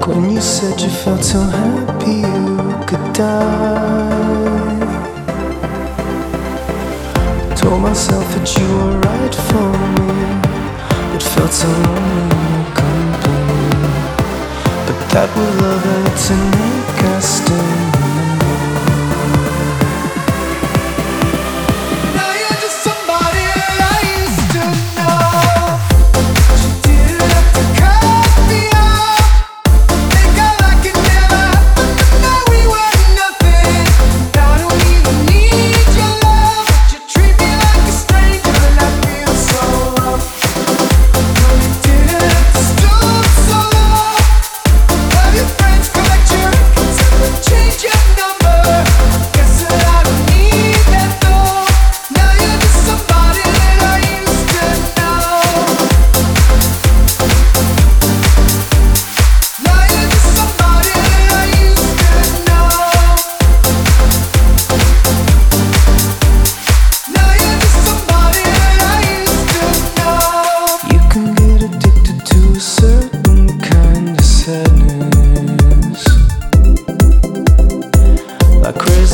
like when you said you felt so happy you could die. Told myself that you were right for me, but felt so lonely in your company. But that was love meant to make us.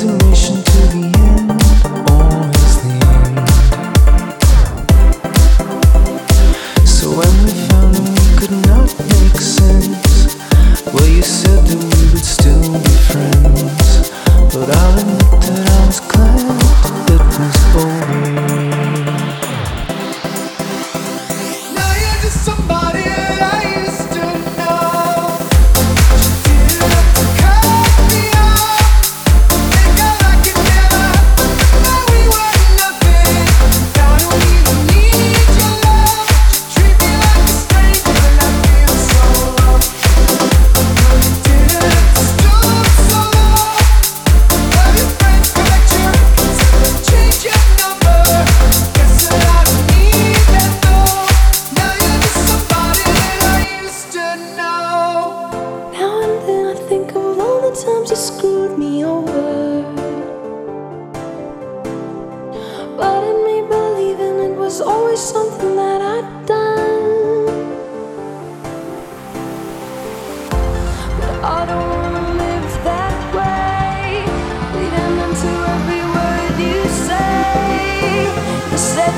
destination to the end.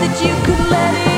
that you could let it